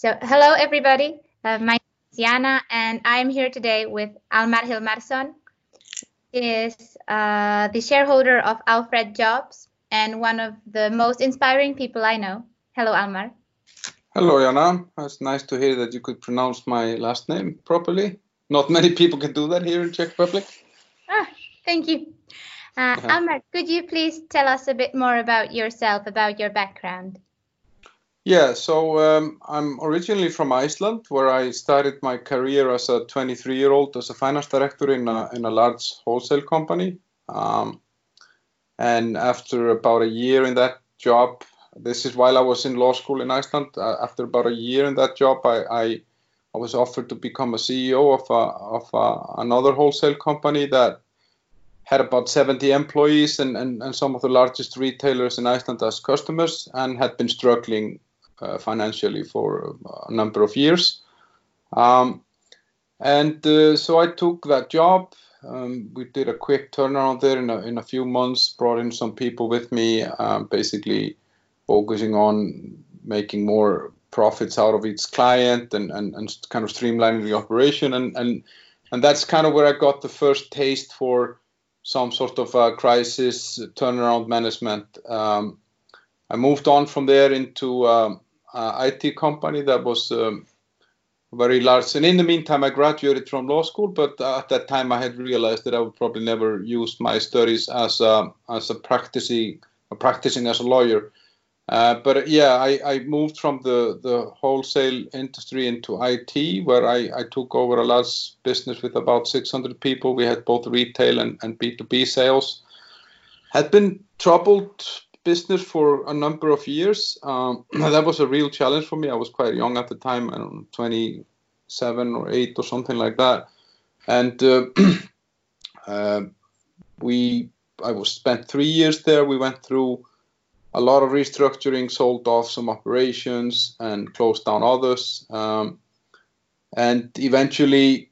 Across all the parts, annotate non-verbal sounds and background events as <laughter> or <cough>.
So, hello everybody. Uh, my name is Jana, and I'm here today with Almar Hilmarsson. He is uh, the shareholder of Alfred Jobs and one of the most inspiring people I know. Hello, Almar. Hello, Jana. It's nice to hear that you could pronounce my last name properly. Not many people can do that here in Czech Republic. Ah, thank you. Uh. Almar, could you please tell us a bit more about yourself, about your background? Yeah, so um, I'm originally from Iceland, where I started my career as a 23 year old as a finance director in a, in a large wholesale company. Um, and after about a year in that job, this is while I was in law school in Iceland. Uh, after about a year in that job, I, I, I was offered to become a CEO of, a, of a, another wholesale company that had about 70 employees and, and, and some of the largest retailers in Iceland as customers and had been struggling financially for a number of years. Um, and uh, so I took that job. Um, we did a quick turnaround there in a, in a few months, brought in some people with me, um, basically focusing on making more profits out of each client and, and, and kind of streamlining the operation. And, and, and that's kind of where I got the first taste for some sort of a crisis turnaround management. Um, I moved on from there into um, uh, IT company that was um, very large. And in the meantime, I graduated from law school, but uh, at that time, I had realized that I would probably never use my studies as a, as a practicing practicing as a lawyer. Uh, but yeah, I, I, moved from the, the wholesale industry into IT, where I, I, took over a large business with about 600 people. We had both retail and, and B2B sales. Had been troubled business for a number of years. Um, <clears throat> that was a real challenge for me. I was quite young at the time, I don't know, 27 or 8 or something like that. And uh, <clears throat> uh, we, I was spent three years there. We went through a lot of restructuring, sold off some operations, and closed down others. Um, and eventually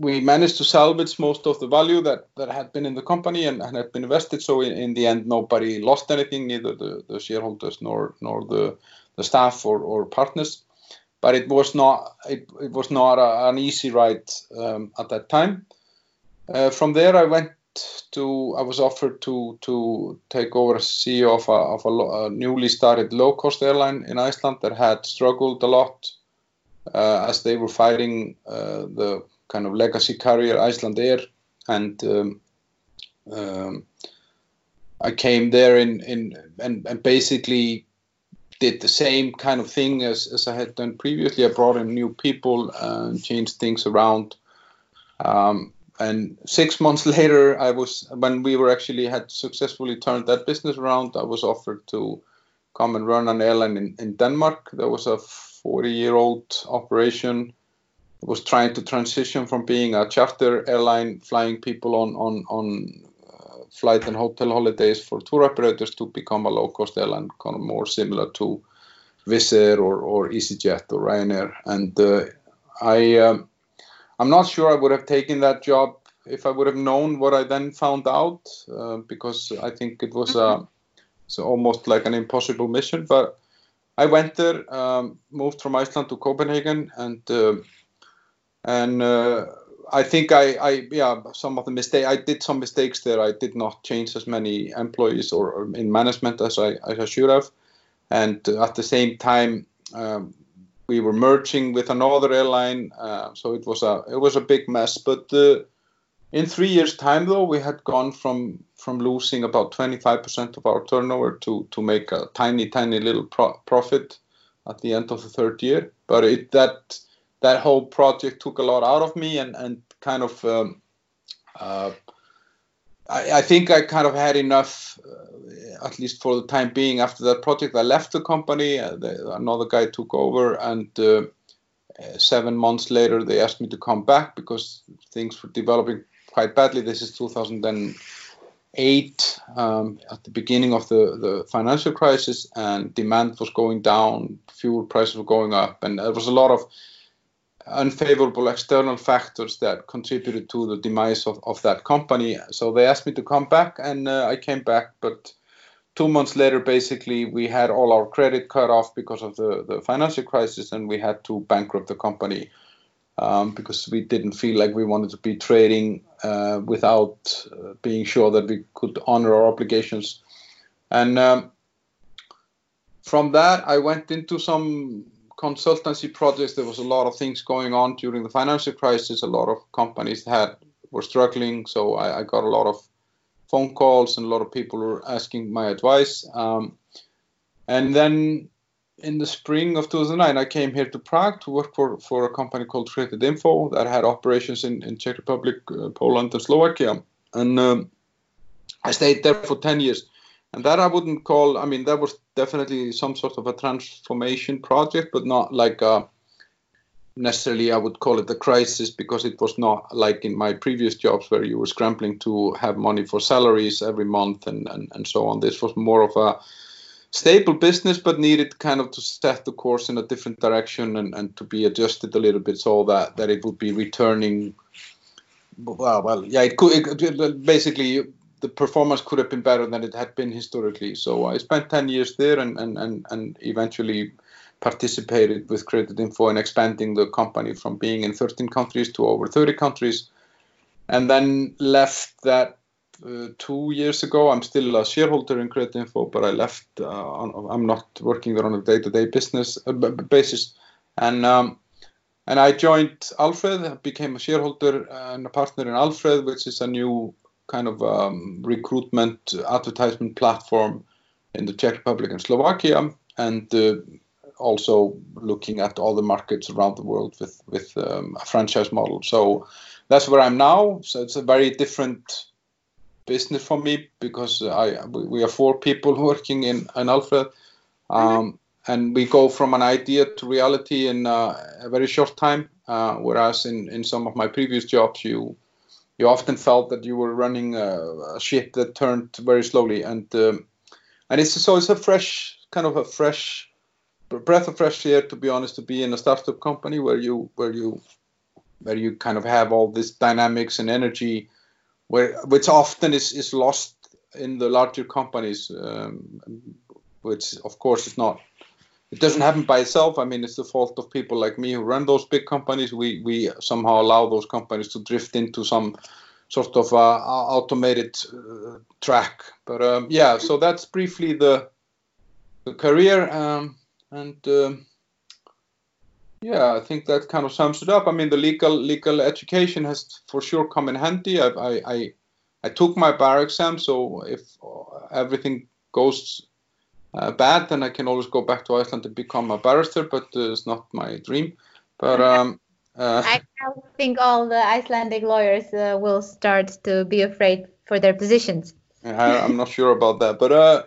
we managed to salvage most of the value that, that had been in the company and, and had been invested. So in, in the end, nobody lost anything, neither the, the shareholders nor nor the, the staff or, or partners. But it was not it, it was not a, an easy ride um, at that time. Uh, from there, I went to I was offered to to take over CEO of a, of a, a newly started low cost airline in Iceland that had struggled a lot uh, as they were fighting uh, the kind of legacy carrier Icelandair, and um, um, I came there in in and, and basically did the same kind of thing as, as I had done previously. I brought in new people and changed things around. Um, and six months <laughs> later, I was when we were actually had successfully turned that business around. I was offered to come and run an airline in, in Denmark. There was a 40 year old operation was trying to transition from being a charter airline flying people on on on uh, flight and hotel holidays for tour operators to become a low cost airline, kind of more similar to Wizz Air or, or EasyJet or Ryanair. And uh, I um, I'm not sure I would have taken that job if I would have known what I then found out, uh, because I think it was mm-hmm. a so almost like an impossible mission. But I went there, um, moved from Iceland to Copenhagen, and uh, and uh, I think I, I, yeah, some of the mistake I did some mistakes there. I did not change as many employees or, or in management as I, as I should have, and uh, at the same time, um, we were merging with another airline, uh, so it was a it was a big mess. But uh, in three years' time, though, we had gone from from losing about 25% of our turnover to to make a tiny, tiny little pro- profit at the end of the third year. But it that that whole project took a lot out of me and, and kind of um, uh, I, I, think I kind of had enough, uh, at least for the time being. After that project, I left the company. Uh, the, another guy took over, and uh, seven months later, they asked me to come back because things were developing quite badly. This is 2008, um, at the beginning of the, the financial crisis, and demand was going down, fuel prices were going up, and there was a lot of unfavorable external factors that contributed to the demise of, of that company. So they asked me to come back, and uh, I came back. But two months later, basically, we had all our credit cut off because of the, the financial crisis, and we had to bankrupt the company um, because we didn't feel like we wanted to be trading uh, without uh, being sure that we could honor our obligations. And um, from that, I went into some consultancy projects. There was a lot of things going on during the financial crisis. A lot of companies had were struggling, so I, I got a lot of phone calls and a lot of people were asking my advice. Um, and then in the spring of 2009, I came here to Prague to work for, for a company called Credit Info that had operations in, in Czech Republic, uh, Poland, and Slovakia. And um, I stayed there for 10 years. And that I wouldn't call, I mean, that was definitely some sort of a transformation project, but not like a, necessarily I would call it a crisis because it was not like in my previous jobs where you were scrambling to have money for salaries every month and, and, and so on. This was more of a stable business, but needed kind of to set the course in a different direction and, and to be adjusted a little bit so that, that it would be returning. Well, well, yeah, it could it, basically the performance could have been better than it had been historically. So I spent 10 years there and, and, and, and eventually participated with Credit Info in expanding the company from being in 13 countries to over 30 countries, and then left that uh, two years ago. I'm still a shareholder in Credit Info, but I left. Uh, on, I'm not working there on a day-to-day business uh, basis, and um, and I joined Alfred. I became a shareholder and a partner in Alfred, which is a new kind of um, recruitment advertisement platform in the Czech Republic and Slovakia, and uh, also looking at all the markets around the world with with um, a franchise model. So that's where I'm now. So it's a very different business for me because I we are four people <laughs> working in in Alfred, um, mm-hmm. and we go from an idea to reality in uh, a very short time. Uh, whereas in in some of my previous jobs, you you often felt that you were running a, a ship that turned very slowly, and um, and it's so it's a fresh kind of a fresh breath of fresh air to be honest to be in a startup company where you where you where you kind of have all this dynamics and energy where which often is, is lost in the larger companies um, which of course is not it doesn't happen by itself i mean it's the fault of people like me who run those big companies we we somehow allow those companies to drift into some sort of uh, automated uh, track but um, yeah so that's briefly the the career um, and um, yeah, I think that kind of sums it up. I mean, the legal legal education has for sure come in handy. I I I, I took my bar exam, so if everything goes uh, bad, then I can always go back to Iceland and become a barrister. But uh, it's not my dream. But <laughs> um, uh, I think all the Icelandic lawyers uh, will start to be afraid for their positions. I, am not sure about that, but uh,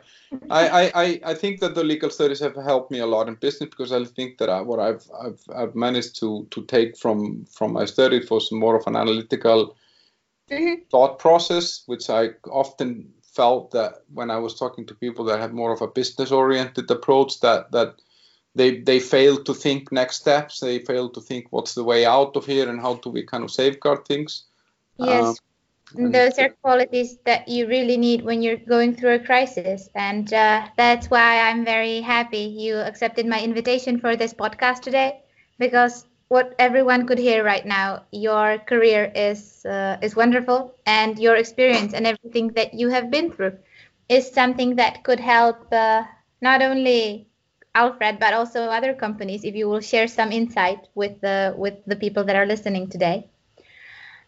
I, I, I think that the legal studies have helped me a lot in business because I think that I, what I've, I've I've managed to to take from from my studies was more of an analytical mm-hmm. thought process, which I often felt that when I was talking to people that had more of a business oriented approach, that that they they fail to think next steps, they failed to think what's the way out of here and how do we kind of safeguard things. Yes. Um, those are qualities that you really need when you're going through a crisis and uh, that's why i'm very happy you accepted my invitation for this podcast today because what everyone could hear right now your career is uh, is wonderful and your experience and everything that you have been through is something that could help uh, not only alfred but also other companies if you will share some insight with the with the people that are listening today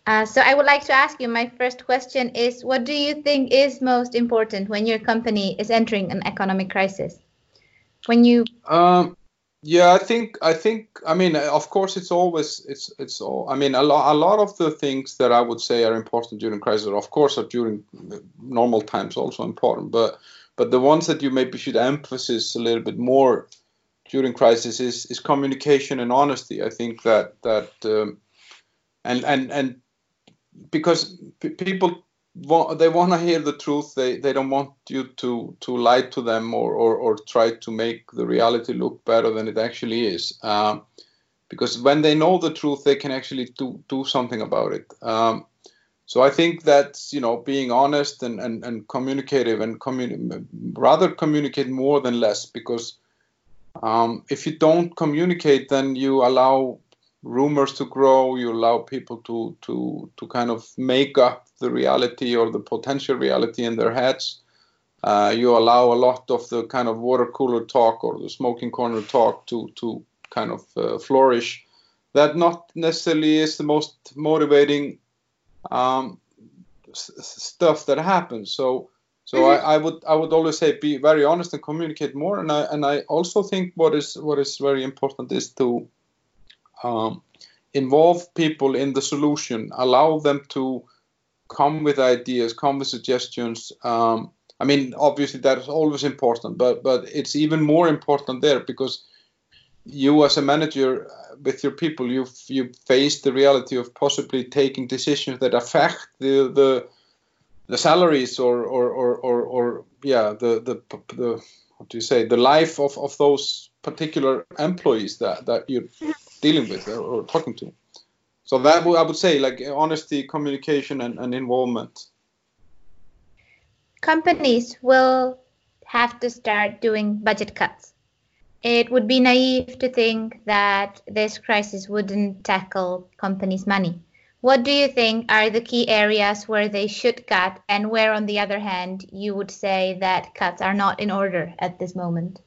uh, so I would like to ask you, my first question is, what do you think is most important when your company is entering an economic crisis? When you... Um, yeah, I think, I think, I mean, of course, it's always, it's, it's all, I mean, a, lo- a lot of the things that I would say are important during crisis, of course, are during normal times also important, but, but the ones that you maybe should emphasize a little bit more during crisis is, is communication and honesty. I think that, that, um, and, and, and because p- people they want to hear the truth. They they don't want you to to lie to them or or, or try to make the reality look better than it actually is. Um, because when they know the truth, they can actually do do something about it. Um, so I think that you know being honest and and, and communicative and communi- rather communicate more than less because um, if you don't communicate, then you allow rumors to grow. You allow people to to to kind of make up the reality or the potential reality in their heads. Uh, you allow a lot of the kind of water cooler talk or the smoking corner talk to to kind of uh, flourish. That not necessarily is the most motivating um, stuff that happens. So so mm-hmm. I, I, would I would always say be very honest and communicate more. And I and I also think what is what is very important is to um, involve people in the solution, allow them to come with ideas, come with suggestions. Um, I mean, obviously that is always important, but but it's even more important there because you as a manager with your people, you you face the reality of possibly taking decisions that affect the the the salaries or or or or, or yeah the, the the what do you say the life of, of those particular employees that that you're dealing with or, or talking to so that I would say like honesty communication and, and involvement. Companies will have to start doing budget cuts. It would be naive to think that this crisis wouldn't tackle companies money. What do you think are the key areas where they should cut, and where, on the other hand, you would say that cuts are not in order at this moment?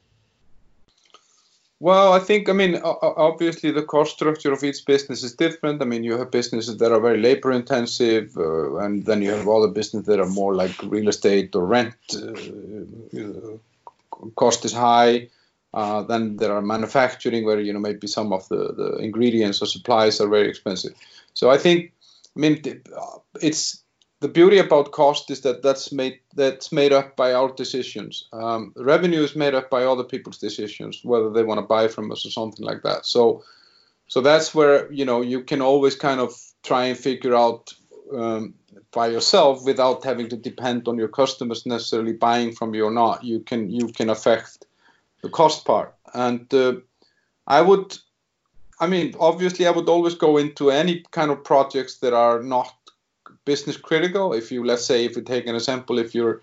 Well, I think, I mean, obviously the cost structure of each business is different. I mean, you have businesses that are very labor intensive, uh, and then you have other businesses that are more like real estate or rent. Uh, cost is high. Uh, then there are manufacturing where, you know, maybe some of the, the ingredients or supplies are very expensive. So I think, I mean, it's the beauty about cost is that that's made that's made up by our decisions. Um, revenue is made up by other people's decisions, whether they want to buy from us or something like that. So, so that's where you know you can always kind of try and figure out um, by yourself without having to depend on your customers necessarily buying from you or not. You can you can affect the cost part, and uh, I would I mean, obviously, I would always go into any kind of projects that are not business critical. If you, let's say, if we take an example, if you're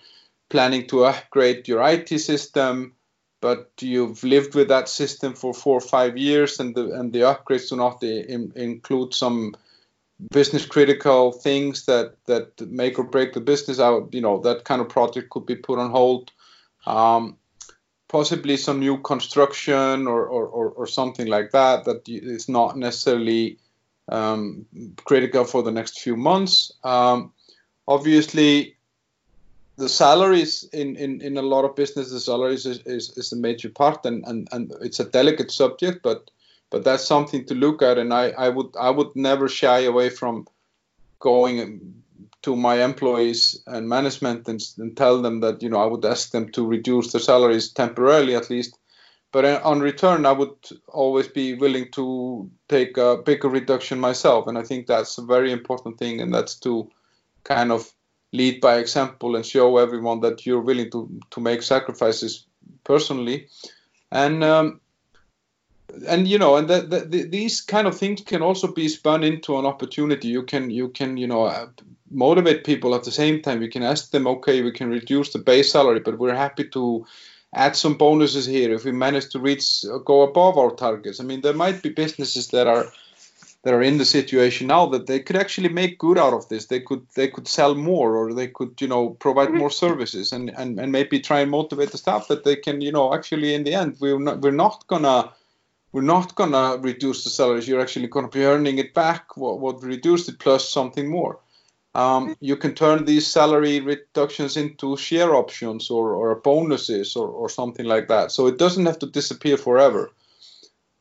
planning to upgrade your IT system, but you've lived with that system for four or five years, and the and the upgrades do not in, include some business critical things that that make or break the business out, you know, that kind of project could be put on hold. Um, possibly some new construction or, or, or, or something like that that is not necessarily um, critical for the next few months. Um, obviously, the salaries in, in, in a lot of businesses, salaries is, is, is a major part, and, and, and it's a delicate subject, but but that's something to look at, and I, I would I would never shy away from going to my employees and management and, and, tell them that you know I would ask them to reduce their salaries temporarily at least, but uh, on return I would always be willing to take a bigger reduction myself, and I think that's a very important thing, and that's to kind of lead by example and show everyone that you're willing to to make sacrifices personally, and um, and you know and the, the, these kind of things can also be spun into an opportunity. You can you can you know uh, motivate people at the same time. You can ask them okay we can reduce the base salary but we're happy to add some bonuses here if we manage to reach uh, go above our targets i mean there might be businesses that are that are in the situation now that they could actually make good out of this they could they could sell more or they could you know provide more services and and, and maybe try and motivate the staff that they can you know actually in the end we're not we're not gonna we're not to reduce the salaries. You're actually going to be earning it back, what, what reduced it, plus something more. Um, you can turn these salary reductions into share options or, or bonuses or, or something like that. So it doesn't have to disappear forever.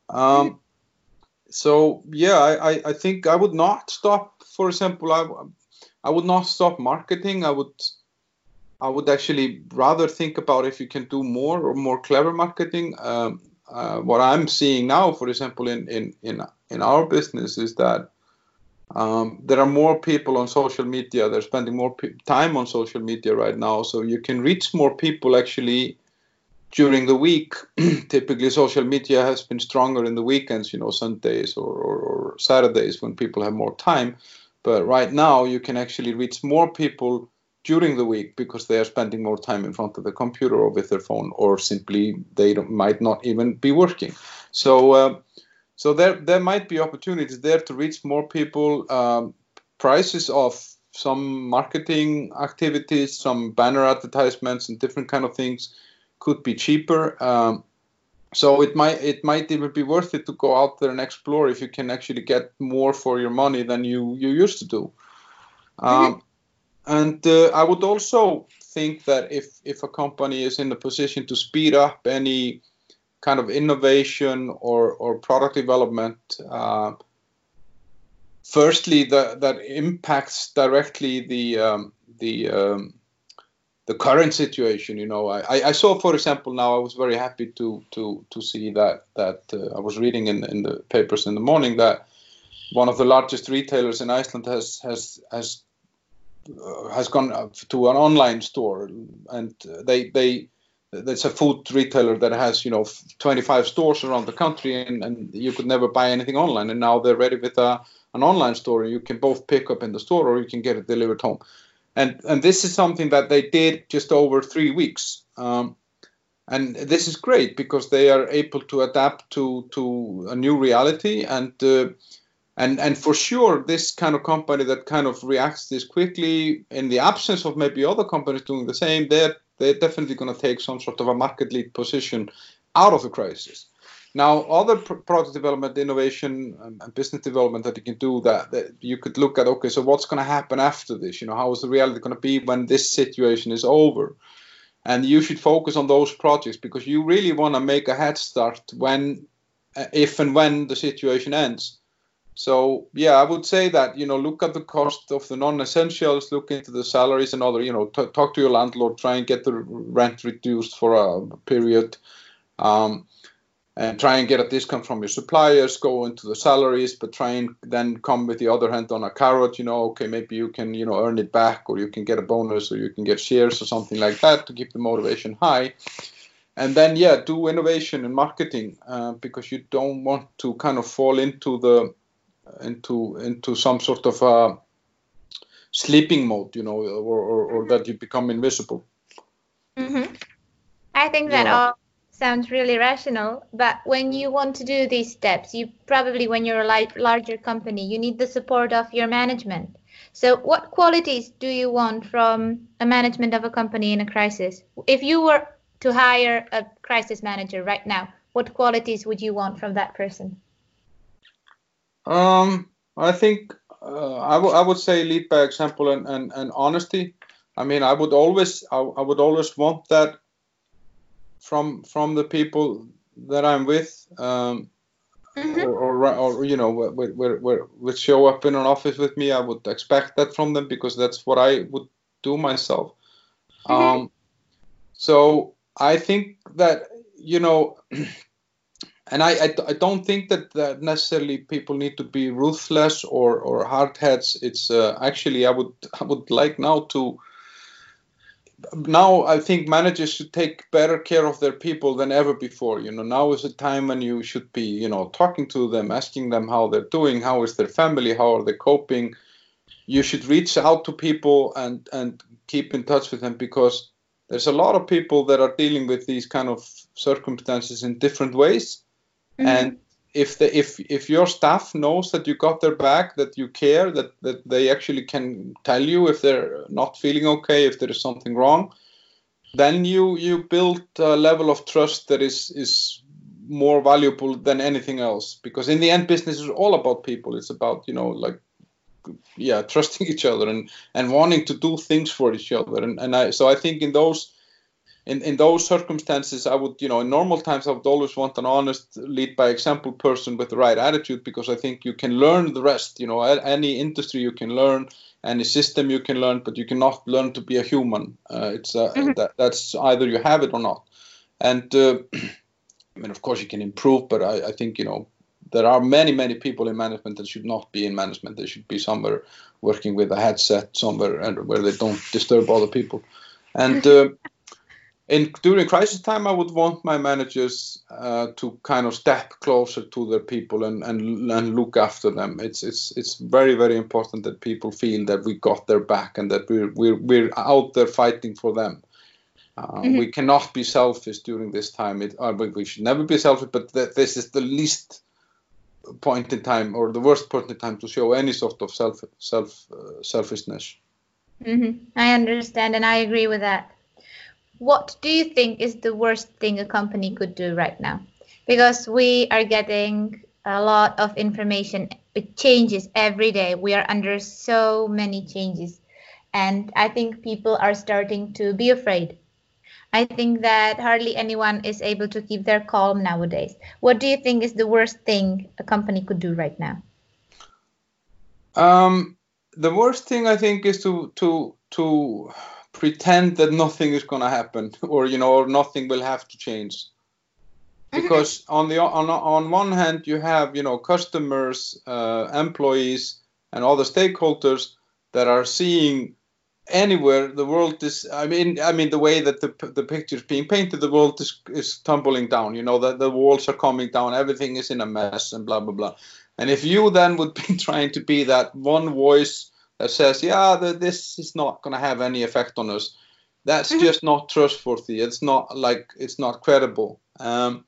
Um, so yeah, I, I think I would not stop. For example, I, I would not stop marketing. I would I would actually rather think about if you can do more or more clever marketing. Um, uh, what I'm seeing now, for example, in in in, in our business, is that um, there are more people on social media. They're spending more time on social media right now, so you can reach more people actually during the week. <clears throat> Typically, social media has been stronger in the weekends, you know, Sundays or, or, or Saturdays when people have more time. but right now you can actually reach more people during the week because they are spending more time in front of the computer or with their phone or simply they might not even be working so uh, so there there might be opportunities there to reach more people um, prices of some marketing activities some banner advertisements and different kind of things could be cheaper um, so it might it might even be worth it to go out there and explore if you can actually get more for your money than you you used to do um, mm-hmm. And uh, I would also think that if, if a company is in a position to speed up any kind of innovation or, or product development, uh, firstly, that, that impacts directly the, um, the, um, the current situation. You know, I, I saw, for example, now I was very happy to, to, to see that, that uh, I was reading in, in the papers in the morning that one of the largest retailers in Iceland has, has, has uh, has gone to an online store, and they they it's a food retailer that has you know 25 stores around the country, and, and you could never buy anything online, and now they're ready with a an online store. You can both pick up in the store or you can get it delivered home, and and this is something that they did just over three weeks. Um, and this is great because they are able to adapt to to a new reality and uh, and and for sure this kind of company that kind of reacts this quickly in the absence of maybe other companies doing the same they're they're definitely going to take some sort of a market lead position out of the crisis. Now other pr- product development innovation and, and, business development that you can do that, that you could look at okay so what's going to happen after this? You know how is the reality going to be when this situation is over? And you should focus on those projects because you really want to make a head start when uh, if and when the situation ends so yeah, I would say that you know look at the cost of the non-essentials, look into the salaries and other you know t- talk to your landlord, try and get the rent reduced for a period, um, and try and get a discount from your suppliers. Go into the salaries, but try and then come with the other hand on a carrot. You know, okay, maybe you can you know earn it back, or you can get a bonus, or you can get shares or something like that to keep the motivation high and then yeah do innovation and marketing uh, because you don't want to kind of fall into the into into some sort of a sleeping mode, you know, or, or, or that you become invisible. Mm-hmm. I think that yeah. all sounds really rational. But when you want to do these steps, you probably, when you're a li- larger company, you need the support of your management. So, what qualities do you want from a management of a company in a crisis? If you were to hire a crisis manager right now, what qualities would you want from that person? Um, I think uh, I, w- I would say lead by example and, and, and honesty. I mean, I would always I, I would always want that from from the people that I'm with, um, mm-hmm. or, or, or you know, would show up in an office with me. I would expect that from them because that's what I would do myself. Mm-hmm. Um, so I think that you know <clears throat> and I, I, I, don't think that, that necessarily people need to be ruthless or, or hard heads. It's uh, actually I would <laughs> I would like now to now I think managers should take better care of their people than ever before. You know, now is a time when you should be, you know, talking to them, asking them how they're doing, how is their family, how are they coping. You should reach out to people and and keep in touch with them because there's a lot of people that are dealing with these kind of circumstances in different ways Mm-hmm. And if the if if your staff knows that you got their back, that you care, that that they actually can tell you if they're not feeling okay, if there is something wrong, then you you build a level of trust that is is more valuable than anything else. Because in the end, business is all about people. It's about you know like yeah trusting <laughs> each other and and wanting to do things for each other. And and I so I think in those in, in those circumstances, I would, you know, in normal times, I would always want an honest, lead by example person with the right attitude because I think you can learn the rest. You know, any industry you can learn, any system you can learn, but you cannot learn to be a human. Uh, it's uh, mm-hmm. that, that's either you have it or not. And uh, <clears throat> I mean, of course, you can improve, but I, I think you know there are many, many people in management that should not be in management. They should be somewhere working with a headset somewhere and where they don't disturb other people. And uh, in during crisis time, I would want my managers uh, to kind of step closer to their people and, and and look after them. It's it's it's very very important that people feel that we got their back and that we're we're we're out there fighting for them. Uh, mm-hmm. We cannot be selfish during this time. It, uh, we should never be selfish, but th- this is the least point in time or the worst point in time to show any sort of self self uh, selfishness. Mm-hmm. I understand, and I agree with that what do you think is the worst thing a company could do right now? Because we are getting a lot of information. It changes every day. We are under so many changes. And I think people are starting to be afraid. I think that hardly anyone is able to keep their calm nowadays. What do you think is the worst thing a company could do right now? Um, the worst thing I think is to to to pretend that nothing is going to happen <laughs> or you know or nothing will have to change. Mm-hmm. <laughs> because on the on on one hand you have you know customers uh, employees and other stakeholders that are seeing anywhere the world is i mean i mean the way that the, the picture is being painted the world is, is tumbling down. You know that the walls are coming down everything is in a mess and blah blah blah. And if you then would be <laughs> trying to be that one voice that says, yeah, the, this is not going to have any effect on us. That's mm-hmm. just not trustworthy. It's not like it's not credible. Um,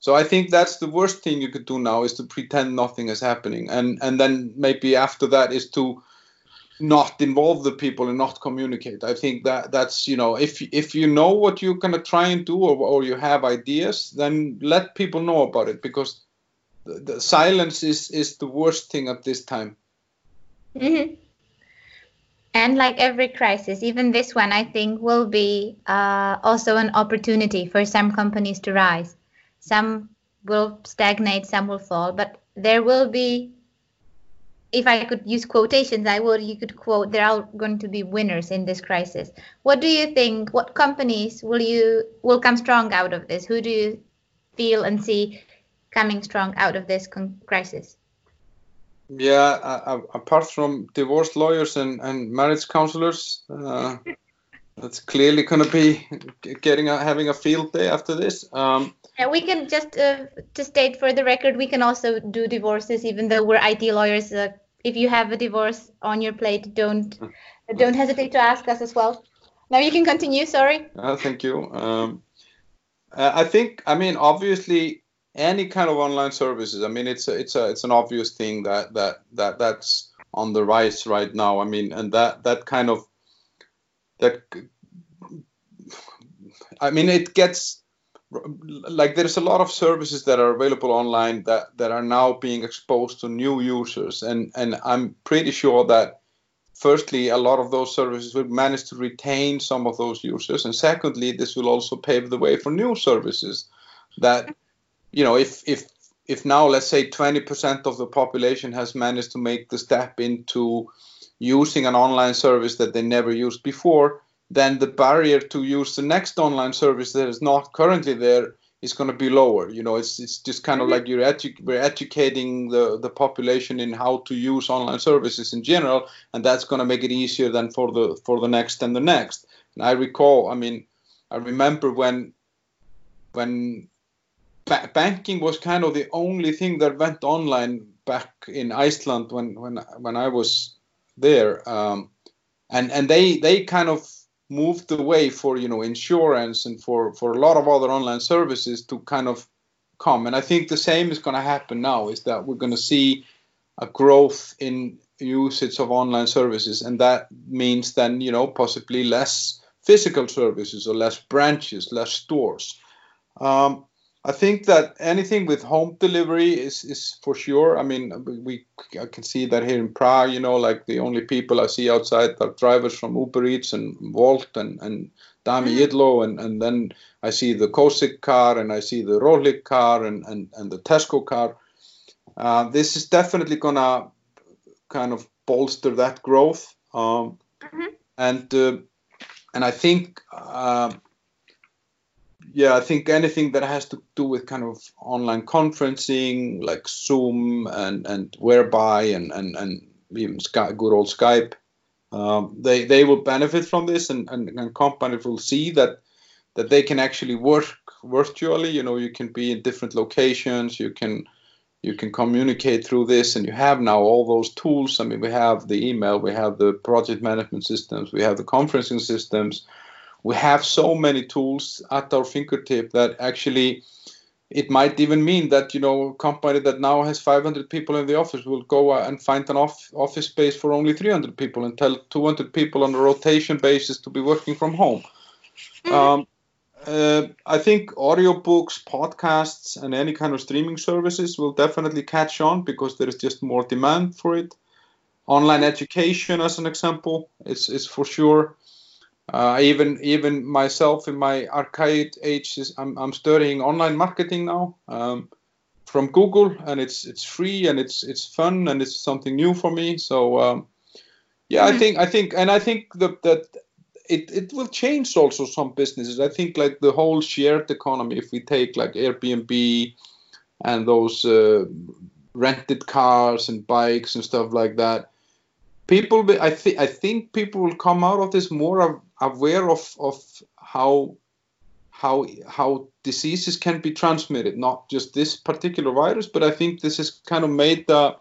so I think that's the worst thing you could do now is to pretend nothing is happening, and and then maybe after that is to not involve the people and not communicate. I think that that's you know if if you know what you're gonna try and do or, or you have ideas, then let people know about it because the, the silence is is the worst thing at this time. Mm-hmm. And like every crisis, even this one, I think, will be uh, also an opportunity for some companies to rise. Some will stagnate, some will fall, but there will be, if I could use quotations, I would, you could quote, there are going to be winners in this crisis. What do you think? What companies will you will come strong out of this? Who do you feel and see coming strong out of this crisis? Yeah, uh, apart from divorce lawyers and, and marriage counselors, uh, that's clearly going to be getting a, having a field day after this. Um, yeah, we can just uh, to state for the record, we can also do divorces, even though we're IT lawyers. Uh, if you have a divorce on your plate, don't don't hesitate to ask us as well. Now you can continue. Sorry. Uh, thank you. Um, I think, I mean, obviously, any kind of online services. I mean, it's a, it's a, it's an obvious thing that that that that's on the rise right now. I mean, and that that kind of that. I mean, it gets like there's a lot of services that are available online that that are now being exposed to new users, and and I'm pretty sure that firstly, a lot of those services will manage to retain some of those users, and secondly, this will also pave the way for new services that you know, if if if now let's say 20% of the population has managed to make the step into using an online service that they never used before, then the barrier to use the next online service that is not currently there is going to be lower. You know, it's it's just kind of mm-hmm. like you're edu- we're educating the the population in how to use online services in general, and that's going to make it easier than for the for the next and the next. And I recall, I mean, I remember when when ba- banking was kind of the only thing that went online back in Iceland when when when I was there, um, and and they they kind of moved the way for you know insurance and for for a lot of other online services to kind of come, and I think the same is going to happen now. Is that we're going to see a growth in usage of online services, and that means then you know possibly less physical services or less branches, less stores. Um, I think that anything with home delivery is, is for sure. I mean, we I can see that here in Prague. You know, like the only people I see outside are drivers from Uber Eats and Wolt and and Dáme mm-hmm. jídlo, and and then I see the Kosik car and I see the Rohlik car and and and the Tesco car. Uh, this is definitely gonna kind of bolster that growth, um, mm-hmm. and uh, and I think. Uh, yeah, I think anything that has to do with kind of online conferencing, like Zoom and and Whereby and and and even good old Skype, um, they they will benefit from this, and, and and companies will see that that they can actually work virtually. You know, you can be in different locations. You can you can communicate through this, and you have now all those tools. I mean, we have the email, we have the project management systems, we have the conferencing systems. We have so many tools at our fingertip that actually it might even mean that you know a company that now has 500 people in the office will go and find an off, office space for only 300 people and tell 200 people on a rotation basis to be working from home. Mm-hmm. um, uh, i think audiobooks podcasts and any kind of streaming services will definitely catch on because there is just more demand for it. Online education as an example is, is for sure uh, even even myself in my archaic age, I'm, I'm studying online marketing now um, from Google, and it's it's free and it's it's fun and it's something new for me. So um, yeah, mm-hmm. I think I think and I think that that it it will change also some businesses. I think like the whole shared economy. If we take like Airbnb and those uh, rented cars and bikes and stuff like that people I think I think people will come out of this more aware of of how how how diseases can be transmitted, not just this particular virus, but I think this has kind of made the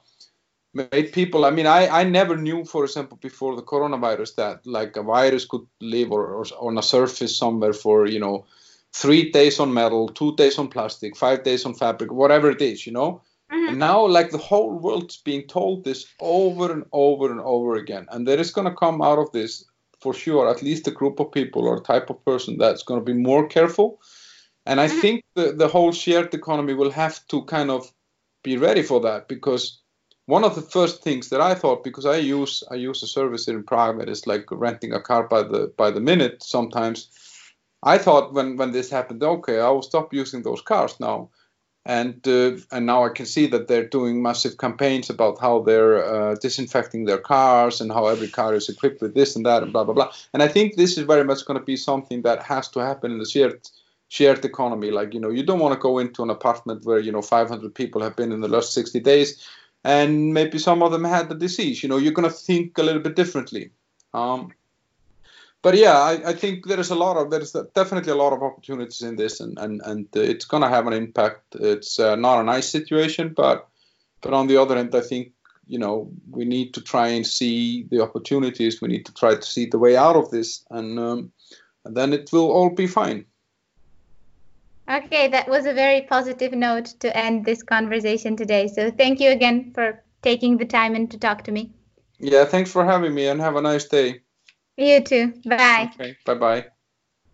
made people. I mean, I I never knew, for example, before the coronavirus that like a virus could live or, or on a surface somewhere for you know three days on metal, two days on plastic, five days on fabric, whatever it is, you know. Mm-hmm. And now, like the whole world's being told this over and over and over again, and there is going to come out of this for sure at least a group of people or type of person that's going to be more careful. And I mm-hmm. think the, the whole shared economy will have to kind of be ready for that because one of the first things that I thought because I use I use a service in Prague that is like renting a car by the by the minute sometimes. I thought when when this happened, okay, I will stop using those cars now and uh, and now I can see that they're doing massive campaigns about how they're uh, disinfecting their cars and how every car is equipped with this and that and blah blah blah. And I think this is very much going to be something that has to happen in the shared shared economy. Like you know, you don't want to go into an apartment where you know 500 people have been in the last 60 days, and maybe some of them had the disease. You know, you're going to think a little bit differently. Um, but yeah, I, I, think there is a lot of there is definitely a lot of opportunities in this, and and and uh, it's going to have an impact. It's uh, not a nice situation, but but on the other end, I think you know we need to try and see the opportunities. We need to try to see the way out of this, and um, and then it will all be fine. Okay, that was a very positive note to end this conversation today. So thank you again for taking the time and to talk to me. Yeah, thanks for having me, and have a nice day. You too. Bye. Okay. Bye bye.